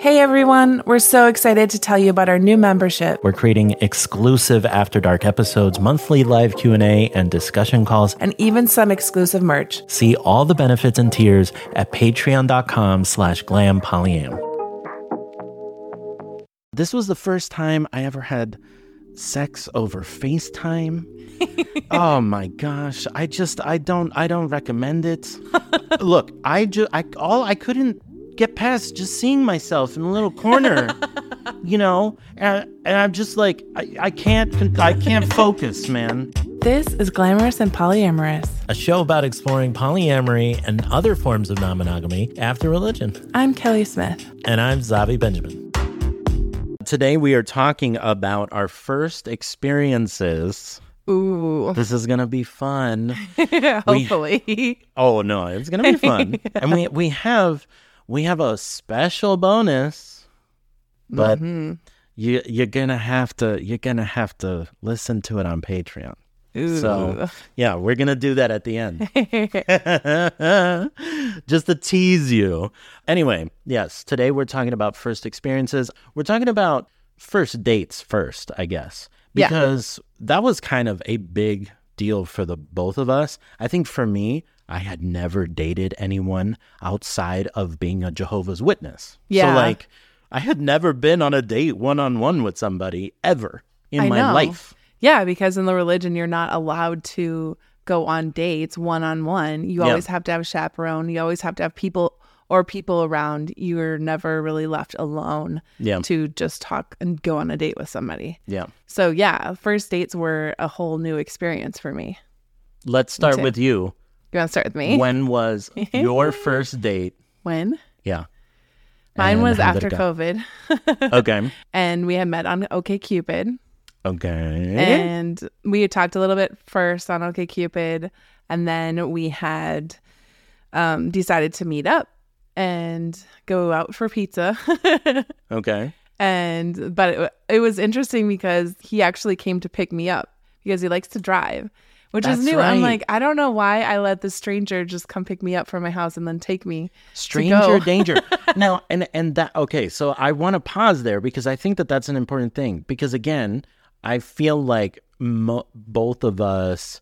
Hey everyone, we're so excited to tell you about our new membership We're creating exclusive After Dark episodes, monthly live Q&A, and discussion calls. and even some exclusive merch. See all the benefits and tiers at patreon.com slash glampolyam. This was the first time I ever had sex over FaceTime. oh my gosh. I just I don't I don't recommend it. Look, I just I all I couldn't get past just seeing myself in a little corner. you know, and, and I'm just like I, I can't I can't focus, man. This is Glamorous and Polyamorous. A show about exploring polyamory and other forms of non-monogamy after religion. I'm Kelly Smith. And I'm Xavi Benjamin. Today we are talking about our first experiences. Ooh, This is gonna be fun. hopefully. Oh no, it's gonna be fun. and we we have we have a special bonus, but Mm-hmm. you you're gonna have to you're gonna have to listen to it on Patreon. So yeah, we're gonna do that at the end. Just to tease you. Anyway, yes, today we're talking about first experiences. We're talking about first dates first, I guess. Yeah. Because that was kind of a big deal for the both of us. I think for me, I had never dated anyone outside of being a Jehovah's Witness. Yeah. So like I had never been on a date one on one with somebody ever in I my know. life. Yeah, because in the religion, you're not allowed to go on dates one on one. You Yeah. always have to have a chaperone. You always have to have people or people around. You're never really left alone Yeah. to just talk and go on a date with somebody. Yeah. So, yeah, first dates were a whole new experience for me. Let's start with you. You want to start with me? When was your first date? When? Yeah. Mine was after? COVID, Okay. and we had met on OKCupid. Okay. and we had talked a little bit first on OkCupid, and then we had um, decided to meet up and go out for pizza. okay. and but it, it was interesting because he actually came to pick me up because he likes to drive, which is That's new. I'm like, I don't know why I let this stranger just come pick me up from my house and then take me. Stranger danger. now, and and that okay. So I want to pause there because I think that that's an important thing. Because again, I feel like mo- both of us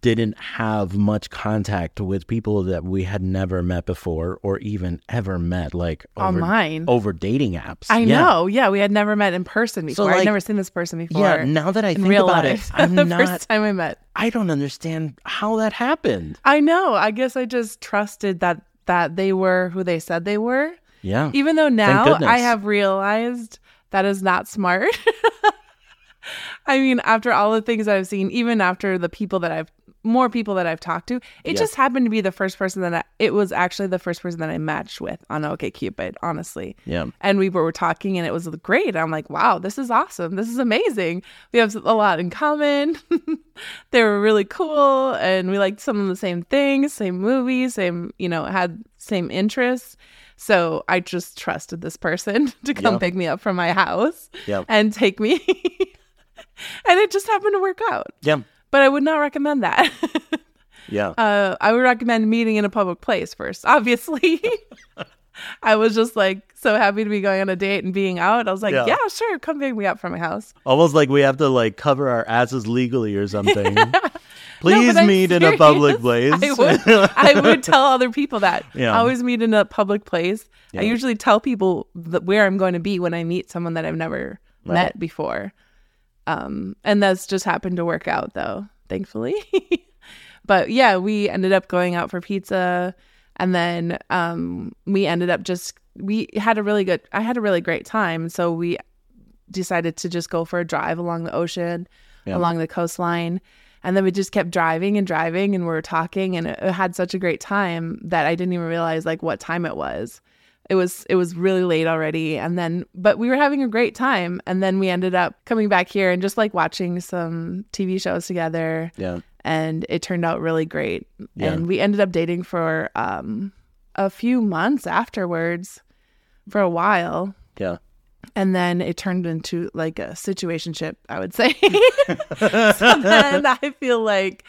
didn't have much contact with people that we had never met before or even ever met like oh, over, Online. over dating apps. I Yeah. know, yeah, we had never met in person before. I'd never seen this person before. Yeah, now that I think about life, it, I'm the not first time I met. I don't understand how that happened. I know. I guess I just trusted that that they were who they said they were. Yeah. Even though now. I have realized that is not smart. I mean, after all the things I've seen, even after the people that I've more people that I've talked to, it Yeah. just happened to be the first person that I, it was actually the first person that I matched with on OkCupid, honestly. Yeah. And we were talking and it was great. I'm like, wow, this is awesome. This is amazing. We have a lot in common. they were really cool and we liked some of the same things, same movies, same, you know, had same interests. So I just trusted this person to come Yeah. pick me up from my house Yeah. and take me. and it just happened to work out. Yeah. But I would not recommend that. Yeah. uh, I would recommend meeting in a public place first, obviously. I was just like so happy to be going on a date and being out. I was like, Yeah. yeah, sure, come pick me up from my house. Almost like we have to like cover our asses legally or something. Please I'm meet in a public place. I would, I would tell other people that. Yeah. I always meet in a public place. Yeah. I usually tell people where I'm going to be when I meet someone that I've never Right. met before. Um, and that's just happened to work out though, thankfully. but yeah, we ended up going out for pizza and then um we ended up just we had a really good I had a really great time. So we decided to just go for a drive along the ocean, Yeah. along the coastline. And then we just kept driving and driving and we were talking and it, it had such a great time that I didn't even realize like what time it was. It was it was really late already and then but we were having a great time and then we ended up coming back here and just like watching some TV shows together yeah. and it turned out really great. Yeah. And we ended up dating for um a few months afterwards for a while Yeah. and then it turned into like a situationship i would say so then i feel like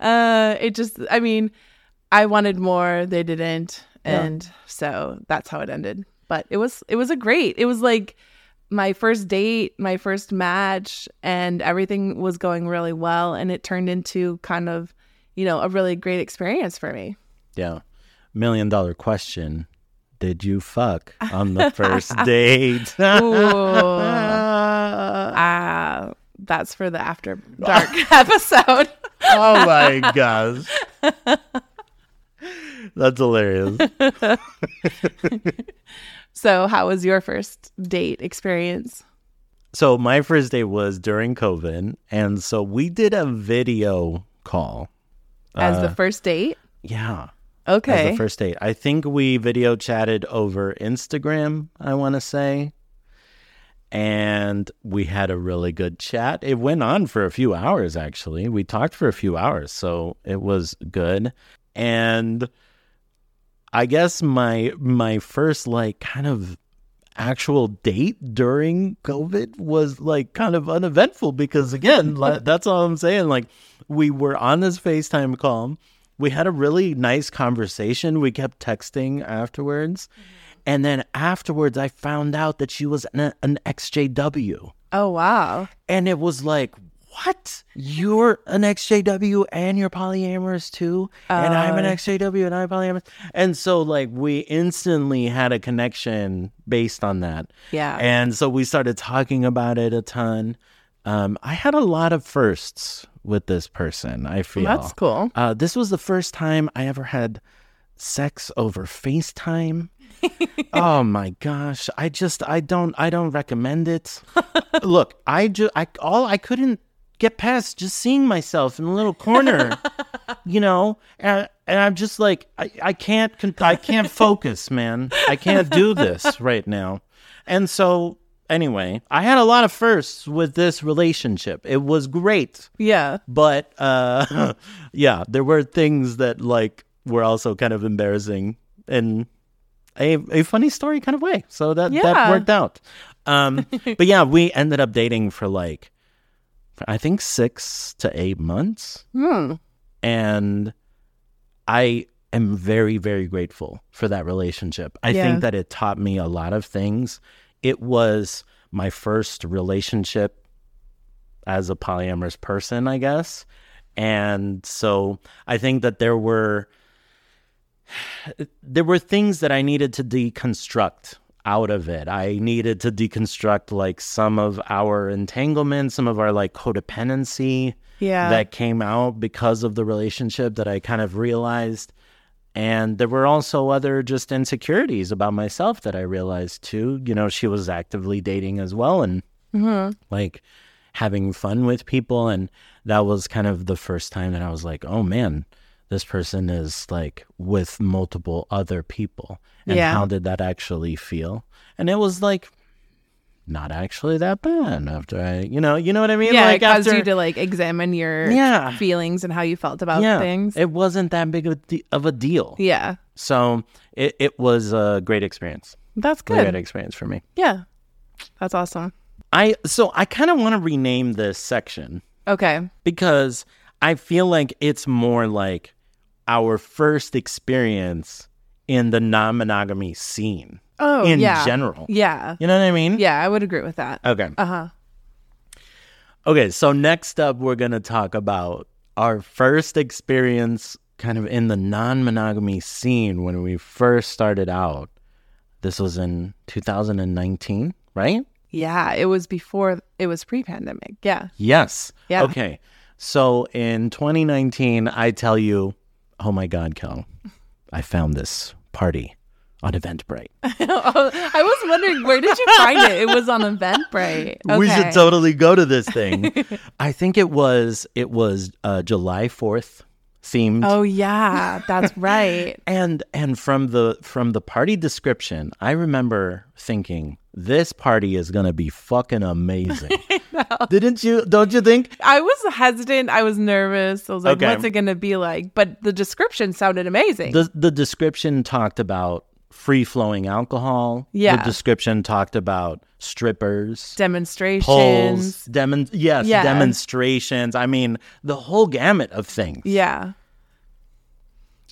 uh it just i mean i wanted more they didn't Yeah. and so that's how it ended but it was it was a great. It was like my first date, my first match, and everything was going really well, and it turned into kind of, you know, a really great experience for me. Yeah. Million dollar question. Did you fuck on the first date? Ooh. Ah, that's for the after dark episode. oh my gosh. That's hilarious. So, how was your first date experience? So my first date was during COVID, and so we did a video call. As Uh, the first date? Yeah. Okay. As the first date. I think we video chatted over Instagram, I want to say. And we had a really good chat. It went on for a few hours, actually. We talked for a few hours, so it was good. And I guess my my first like kind of actual date during COVID was like kind of uneventful because again, that's all I'm saying. Like we were on this FaceTime call. We had a really nice conversation. We kept texting afterwards. Mm-hmm. And then afterwards, I found out that she was an, an XJW. oh, wow. And it was like, what? You're an XJW and you're polyamorous too? and I'm an Oh. XJW and I'm polyamorous. And so, like, we instantly had a connection based on that. Yeah. And so we started talking about it a ton. Um, I had a lot of firsts with this person, I feel. That's cool. Uh, this was the first time I ever had sex over FaceTime. oh my gosh. I just I don't I don't recommend it. Look, I just I all I couldn't get past just seeing myself in a little corner. you know, and, and I'm just like I, I can't con- I can't focus, man. I can't do this right now. And so anyway, I had a lot of firsts with this relationship. It was great Yeah. but uh yeah there were things that like were also kind of embarrassing in a, a funny story kind of way so that that worked out um but yeah we ended up dating for like i think six to eight months Hmm. and i am very very grateful for that relationship i Yeah. think that it taught me a lot of things it was my first relationship as a polyamorous person i guess and so i think that there were there were things that i needed to deconstruct out of it i needed to deconstruct like some of our entanglement some of our like codependency Yeah. that came out because of the relationship that I kind of realized. And there were also other just insecurities about myself that I realized too. You know, she was actively dating as well and mm-hmm. like having fun with people. And that was kind of the first time that I was like, oh man, this person is like with multiple other people. And Yeah. how did that actually feel? And it was like, not actually that bad after I, you know, you know what I mean? yeah, like it caused after, you to like examine your Yeah. feelings and how you felt about yeah, things. It wasn't that big of a, de- of a deal. yeah. So it, it was a great experience. That's good. Great experience for me. Yeah. That's awesome. I so I kind of want to rename this section Okay. because I feel like it's more like our first experience in the non-monogamy scene Oh, in yeah. general. Yeah. You know what I mean? Yeah, I would agree with that. Okay. Uh huh. Okay, so next up, we're going to talk about our first experience kind of in the non monogamy scene when we first started out. This was in 2019, right? Yeah, it was before it was pre-pandemic. Yeah. Yes. Yeah. Okay. So in 2019, I tell you, oh my God, Kel, I found this party on Eventbrite. I was wondering where did you find it? It was on Eventbrite. Okay. We should totally go to this thing. I think it was it was uh, July 4th themed. Oh yeah, that's right. And and from the from the party description, I remember thinking this party is gonna be fucking amazing. Didn't you? Don't you think? I was hesitant. I was nervous. I was like, Okay. "What's it going to be like?" But the description sounded amazing. The the description talked about free flowing alcohol. Yeah. The description talked about strippers. Demonstrations. Poles, demon, yes, Yeah. demonstrations. I mean, the whole gamut of things. Yeah.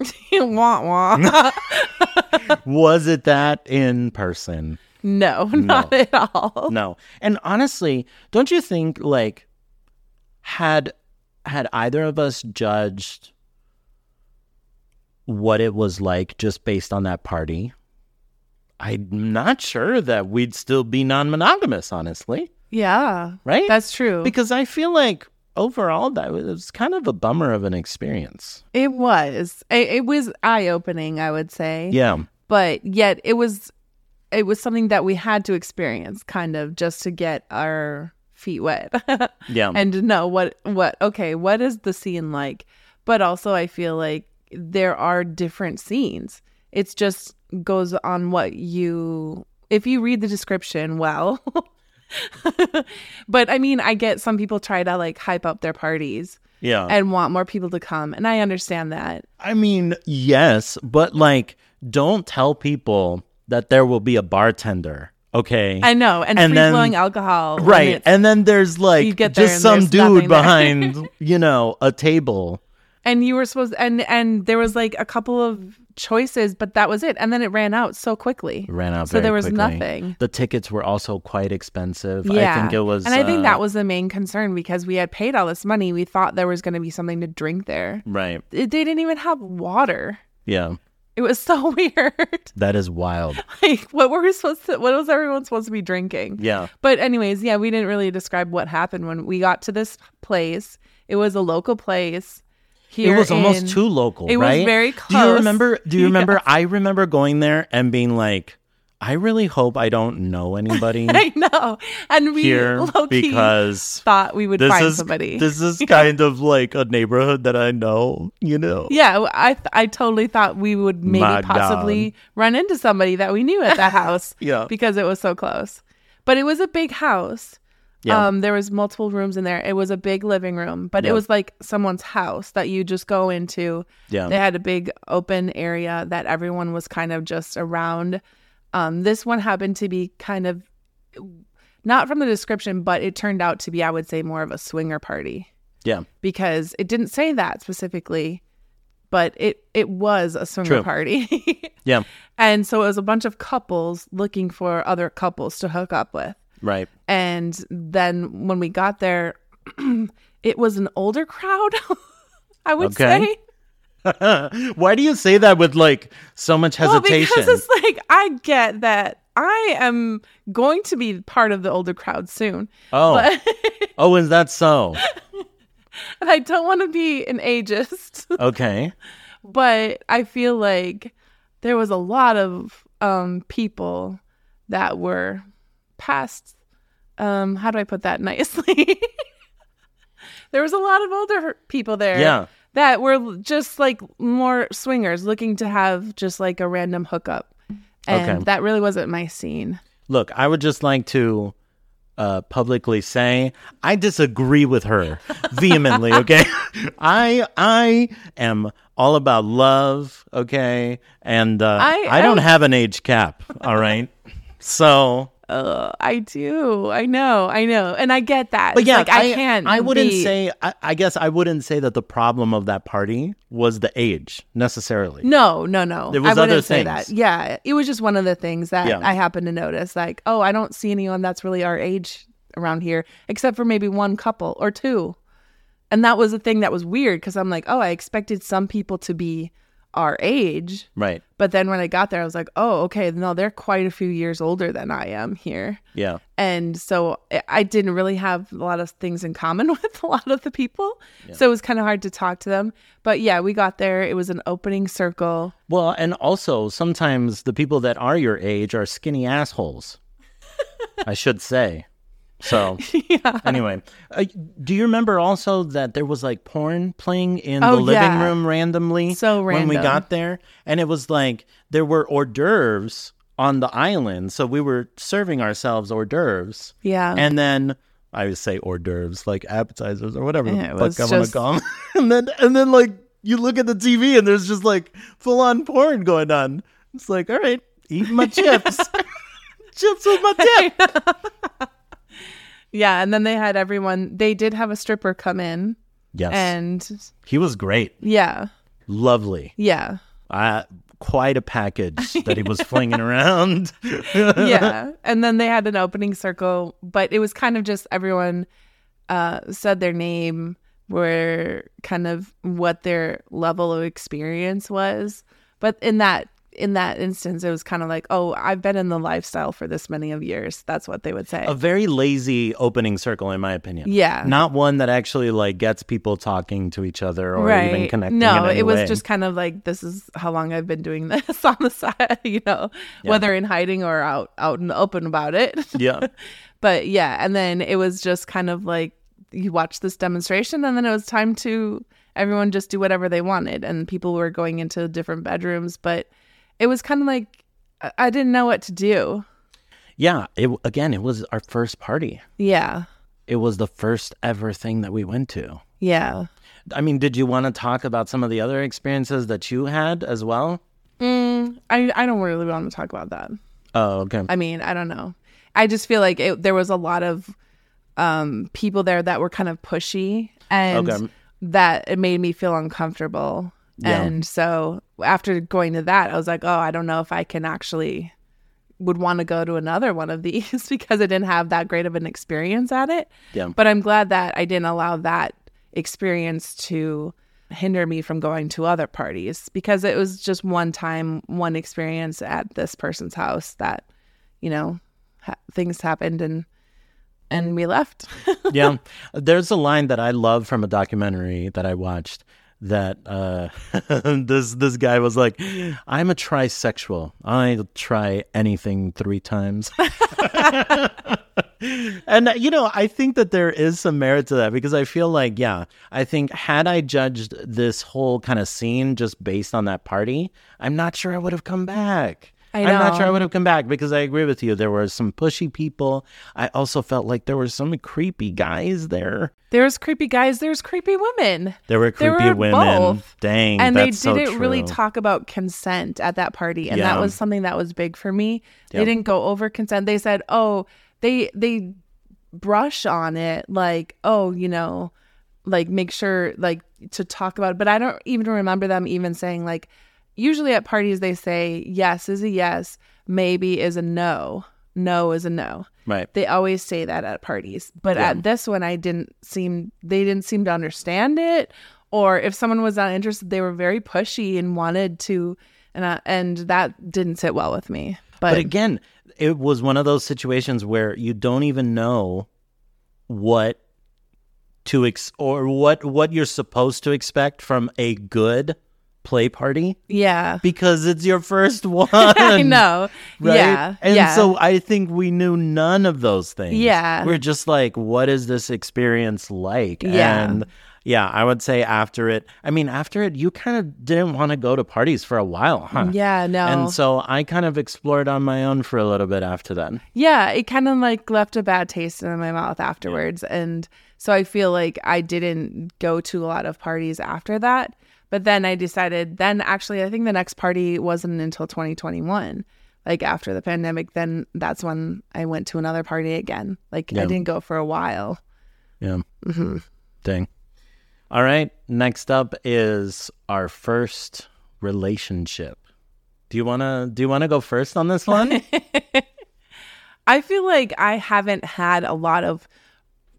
wah wah. Was it that in person? No, not at all. No. And honestly, don't you think like had had either of us judged what it was like just based on that party? I'm not sure that we'd still be non-monogamous, honestly, Yeah, right? that's true. because I feel like overall that was, kind of a bummer of an experience. it was. It, it was eye opening, I would say. Yeah. but yet it was it was something that we had to experience kind of just to get our feet wet. Yeah. and to know what what okay what is the scene like? But also i feel like there are different scenes. It's just goes on what you if you read the description well. But i mean i get some people try to like hype up their parties yeah. and want more people to come and i understand that. I mean, yes, but like, don't tell people that there will be a bartender. Okay. i know and, And free then- flowing alcohol right. And then there's like You get there just some dude behind, you know, a table. and you were supposed and and there was like a couple of choices but that was it and then it ran out so quickly Ran out so there was quickly. nothing The tickets were also quite expensive. yeah I think it was. and i think uh, that was the main concern because we had paid all this money we thought there was going to be something to drink there Right. it, they didn't even have water Yeah. It was so weird That is wild. like what were we supposed to what was everyone supposed to be drinking Yeah. but anyways yeah we didn't really describe what happened when we got to this place it was a local place here it was almost too local, it was right? very Do you remember? Do you Yeah. remember? I remember going there and being like, I really hope I don't know anybody I know. And we here because thought we would this find is somebody. this is kind of like a neighborhood that I know, you know. yeah, I I totally thought we would maybe My possibly run into somebody that we knew at that house. Yeah. Because it was so close. But it was a big house. Yeah. Um there was multiple rooms in there. It was a big living room, but Yeah. it was like someone's house that you just go into. Yeah. They had a big open area that everyone was kind of just around. Um this one happened to be kind of not from the description, but it turned out to be I would say more of a swinger party. Yeah. because it didn't say that specifically, but it it was a swinger True. party. Yeah. and so it was a bunch of couples looking for other couples to hook up with. Right. And then when we got there, it was an older crowd, I would Okay. say. Why do you say that with like so much hesitation? Well, because it's like I get that I am going to be part of the older crowd soon. oh. But oh, is that so? and I don't want to be an ageist. Okay. but I feel like there was a lot of um, people that were past. Um, how do I put that nicely? there was a lot of older people there. Yeah. That were just like more swingers looking to have just like a random hookup. And Okay. that really wasn't my scene. Look, I would just like to uh, publicly say I disagree with her vehemently. Okay, I I am all about love. Okay, and uh, I- I, don't I- have an age cap. All right, so Uh, I do. I know. I know. And I get that. but yeah, like, I, can't. I wouldn't be- say. I, I guess I wouldn't say that the problem of that party was the age necessarily. No, no, no. There was I other things. that. Yeah, it was just one of the things that Yeah. I happened to notice. Like, oh, I don't see anyone that's really our age around here, except for maybe one couple or two. And that was the thing that was weird because I'm like, oh, I expected some people to be our age, Right. but then when I got there, I was like, oh, okay, no, they're quite a few years older than I am here. Yeah. And so I- didn't really have a lot of things in common with a lot of the people. So it was kind of hard to talk to them. But yeah, we got there. It was an opening circle. Well, and also sometimes the people that are your age are skinny assholes. I should say. So yeah. anyway, uh, do you remember also that there was like porn playing in Oh, the living yeah. room randomly So when we got there, and it was like there were hors d'oeuvres on the island, so we were serving ourselves hors d'oeuvres, Yeah. and then. I would say hors d'oeuvres, like appetizers or whatever Yeah, the fuck I want to call them. and then, and then, like you look at the TV and there's just like full on porn going on. It's like, all right, eat my chips, chips with my dip. Yeah. And then they had everyone, they did have a stripper come in. Yes, And he was great. yeah. Lovely. Yeah. Uh, quite a package that he was flinging around. yeah. And then they had an opening circle, but it was kind of just everyone uh, said their name, where kind of what their level of experience was. But in that in that instance, it was kind of like, oh, I've been in the lifestyle for this many of years. That's what they would say. A very lazy opening circle, in my opinion. Yeah. Not one that actually like gets people talking to each other or even connecting. No, in any it was way. just kind of like this is how long I've been doing this on the side, you know, whether in hiding or out out in the open about it. yeah. but yeah, and then it was just kind of like you watched this demonstration and then it was time to everyone just do whatever they wanted and people were going into different bedrooms, but it was kind of like I- didn't know what to do. Yeah. It again, it was our first party. Yeah. It was the first ever thing that we went to. Yeah. I mean, did you want to talk about some of the other experiences that you had as well? Mm, I I don't really want to talk about that. Oh, okay. I mean, I don't know. I just feel like it, there was a lot of um, people there that were kind of pushy, and Okay. that it made me feel uncomfortable. Yeah. And so after going to that, I was like, oh, I don't know if I can actually would want to go to another one of these because I didn't have that great of an experience at it. Yeah. But I'm glad that I didn't allow that experience to hinder me from going to other parties because it was just one time, one experience at this person's house that, you know, ha- things happened and and we left. yeah. There's a line that I love from a documentary that I watched that uh, this this guy was like, "I'm a trisexual. I try anything three times." and you know, I think that there is some merit to that because I feel like, yeah, I think had I judged this whole kind of scene just based on that party, I'm not sure I would have come back. I I'm not sure I would have come back because I agree with you. There were some pushy people. I also felt like there were some creepy guys there. There was creepy guys, there's creepy women. There were There creepy were women. both. Dang, and they that's so didn't really talk about consent at that party and Yeah. that was something that was big for me they didn't go over consent they said oh they they brush on it like oh you know like make sure like to talk about it but i don't even remember them even saying like usually at parties they say yes is a yes maybe is a no no is a no Right. they always say that at parties but Yeah. at this one i didn't seem they didn't seem to understand it or if someone was not interested they were very pushy and wanted to and uh, and that didn't sit well with me but, But again, it was one of those situations where you don't even know what to ex or what what you're supposed to expect from a good play party yeah because it's your first one. i know Right? yeah And yeah. so I think we knew none of those things. Yeah. We're just like, what is this experience like? Yeah. And yeah, I would say after it, I mean, after it, you kind of didn't want to go to parties for a while, huh? yeah no And so I kind of explored on my own for a little bit after that. yeah it kind of like left a bad taste in my mouth afterwards and so i feel like i didn't go to a lot of parties after that but then i decided then actually i think the next party wasn't until 2021 like after the pandemic then that's when i went to another party again like i didn't go for a while Yeah. Mm-hmm. Dang. All right. Next up is our first relationship. Do you wanna do you wanna go first on this one? I feel like I haven't had a lot of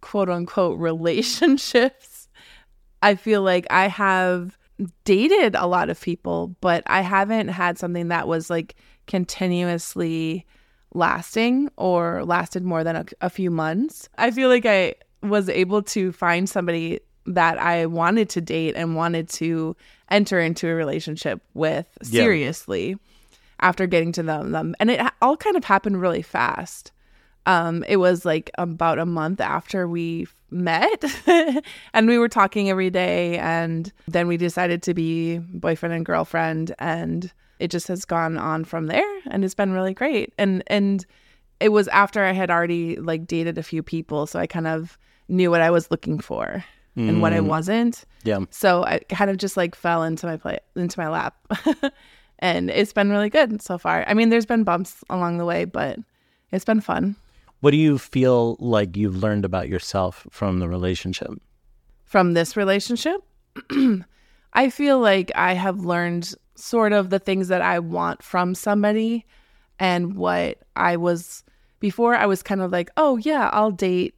quote unquote relationships. I feel like I have dated a lot of people, but I haven't had something that was like continuously lasting or lasted more than a, a few months. I feel like I was able to find somebody that I wanted to date and wanted to enter into a relationship with Yeah. seriously after getting to know them. And it all kind of happened really fast. Um, it was like about a month after we met and we were talking every day. And then we decided to be boyfriend and girlfriend. And it just has gone on from there. And it's been really great. And, and, it was after I had already like dated a few people, so I kind of knew what I was looking for and what I wasn't. yeah. So I kind of just like fell into my play into my lap. and it's been really good so far. I mean, there's been bumps along the way, but it's been fun. What do you feel like you've learned about yourself from the relationship? From this relationship, I feel like I have learned sort of the things that I want from somebody and what I was before I was kind of like, "Oh yeah, I'll date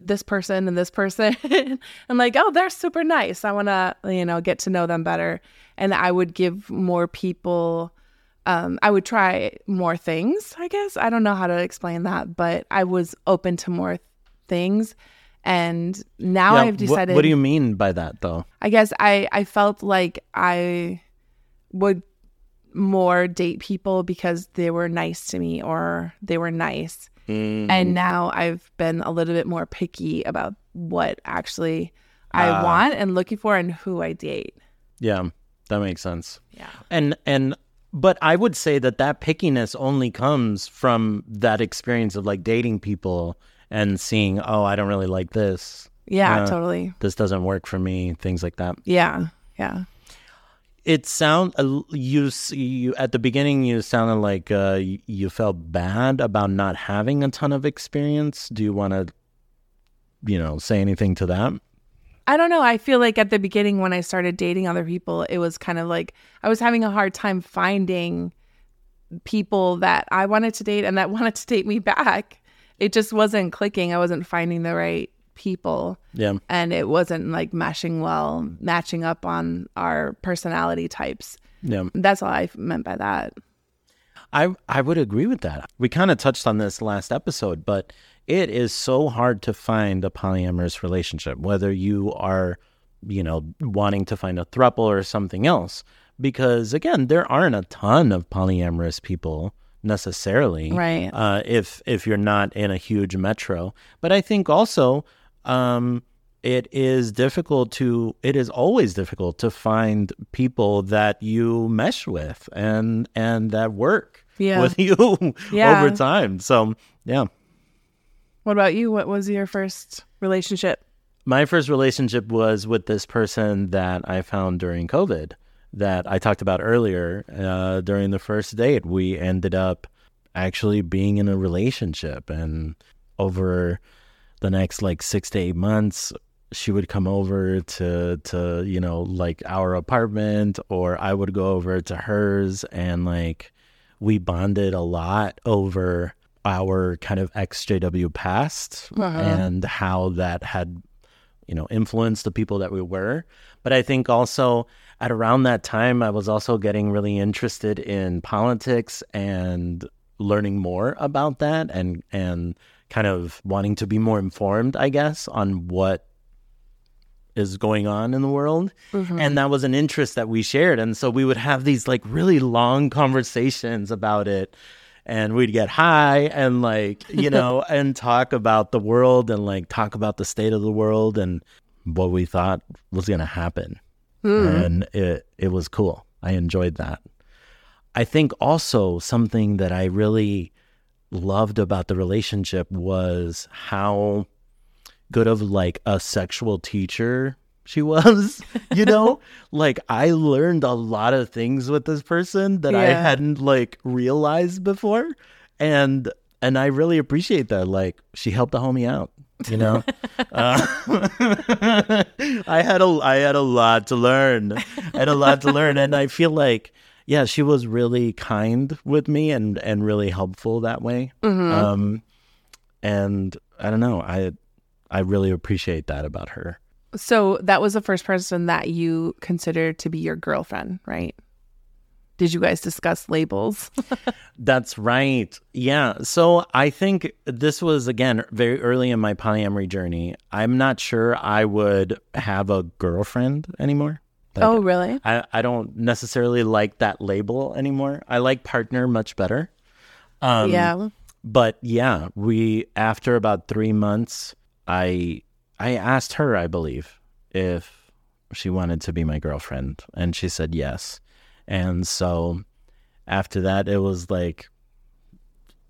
this person and this person." I'm like, "Oh, they're super nice. I want to, you know, get to know them better." And I would give more people um, I would try more things, I guess. I don't know how to explain that, but I was open to more things. And now Yeah, I've wh- decided what do you mean by that, though? I guess I I felt like I would more date people because they were nice to me or they were nice. Mm, And now I've been a little bit more picky about what actually I Ah. want and looking for and who I date. yeah, that makes sense. Yeah. And and but I would say that that pickiness only comes from that experience of like dating people and seeing, oh, I don't really like this. Yeah, Yeah. totally. This doesn't work for me. Things like that. Yeah. Yeah. It sound uh, you you at the beginning you sounded like uh, you felt bad about not having a ton of experience. Do you want to, you know, say anything to that? I don't know. I feel like at the beginning when I started dating other people, it was kind of like I was having a hard time finding people that I wanted to date and that wanted to date me back. It just wasn't clicking. I wasn't finding the right people Yeah. and it wasn't like meshing well, matching up on our personality types. Yeah. That's all I meant by that. I I would agree with that. We kind of touched on this last episode, but it is so hard to find a polyamorous relationship, whether you are, you know, wanting to find a throuple or something else. Because again, there aren't a ton of polyamorous people necessarily. Right. Uh, if if you're not in a huge metro. But I think also um it is difficult to it is always difficult to find people that you mesh with and and that work Yeah. with you Yeah. over time so yeah What about you? What was your first relationship? my first relationship was with this person that i found during covid that i talked about earlier uh, during the first date we ended up actually being in a relationship and over the next like six to eight months she would come over to to you know like our apartment or i would go over to hers and like we bonded a lot over our kind of xjw past Uh-huh. and how that had you know influenced the people that we were. But i think also at around that time i was also getting really interested in politics and learning more about that and and kind of wanting to be more informed i guess on what is going on in the world. And that was an interest that we shared. And so we would have these like really long conversations about it and we'd get high and like you know and talk about the world and like talk about the state of the world and what we thought was going to happen hmm. and it it was cool. I enjoyed that. I think also something that i really loved about the relationship was how good of like a sexual teacher she was you know? Like i learned a lot of things with this person that i hadn't like realized before. And and i really appreciate that like she helped the homie out you know? Uh, i had a i had a lot to learn. I had a lot to learn. And i feel like yeah she was really kind with me and and really helpful that way. Um and i don't know. I i really appreciate that about her So that was the first person that you considered to be your girlfriend, right? Did you guys discuss labels? That's right. Yeah. So I think this was, again, very early in my polyamory journey. I'm not sure I would have a girlfriend anymore. Like, oh, really? I, I don't necessarily like that label anymore. I like partner much better. Um, yeah. But yeah, we, after about three months, I, I asked her, I believe, if she wanted to be my girlfriend. And she said yes. And so after that, it was like,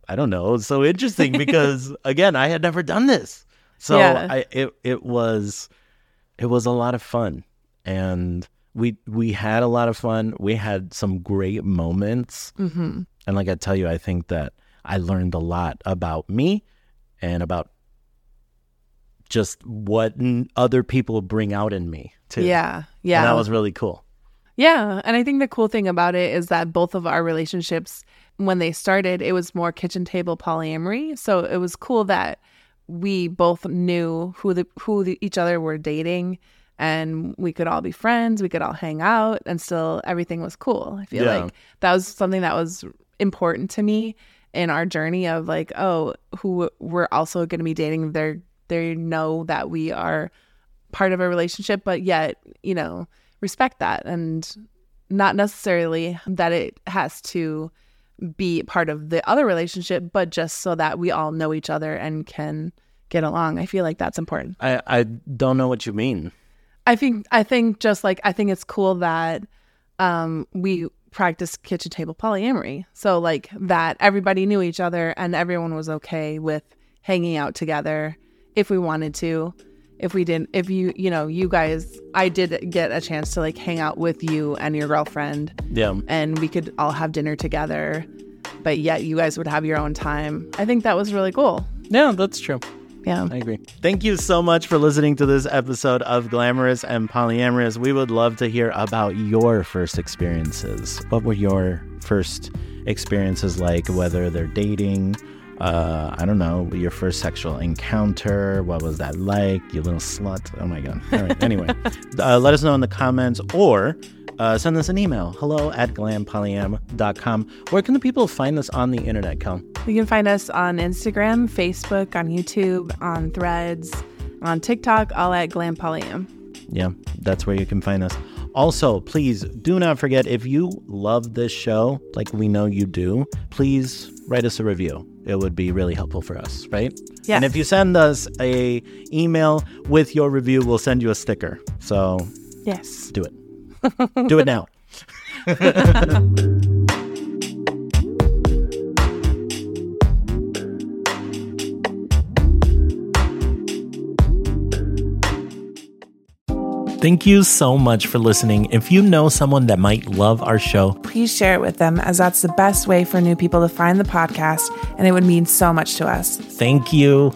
I don't know. It's so interesting because again, I had never done this. So Yeah. I, it, it was, it was a lot of fun. And we, we had a lot of fun. We had some great moments. Mm-hmm. And like I tell you, I think that I learned a lot about me and about just what n- other people bring out in me too. Yeah. Yeah. And that was really cool. Yeah. And I think the cool thing about it is that both of our relationships, when they started, it was more kitchen table polyamory. So it was cool that we both knew who the who the, each other were dating and we could all be friends, we could all hang out and still everything was cool. I feel Yeah. like that was something that was important to me in our journey of like, oh, who we're also going to be dating, they're they know that we are part of a relationship, but yet, you know, respect that and not necessarily that it has to be part of the other relationship, but just so that we all know each other and can get along. I feel like that's important. I, I don't know what you mean. I think I think just like I think it's cool that um we practice kitchen table polyamory. So like that everybody knew each other and everyone was okay with hanging out together if we wanted to. If we didn't if you you know, you guys I did get a chance to like hang out with you and your girlfriend Yeah. and we could all have dinner together, but yet you guys would have your own time. I think that was really cool. Yeah, that's true. Yeah. I agree. Thank you so much for listening to this episode of Glamorous and Polyamorous. We would love to hear about your first experiences. What were your first experiences like, whether they're dating, uh, I don't know, your first sexual encounter? What was that like? You little slut. Oh my God. All right. Anyway, uh, let us know in the comments or uh, send us an email hello at glampolyam.com. Where can the people find us on the internet, Kel? You can find us on Instagram, Facebook, on YouTube, on Threads, on TikTok, all at glampolyam. Yeah, that's where you can find us. Also, please do not forget if you love this show, like we know you do, please write us a review. It would be really helpful for us, right? Yes. And if you send us a email with your review, we'll send you a sticker. So Yes. do it. do it now. Thank you so much for listening. If you know someone that might love our show, Please share it with them, as that's the best way for new people to find the podcast, and it would mean so much to us. thank you.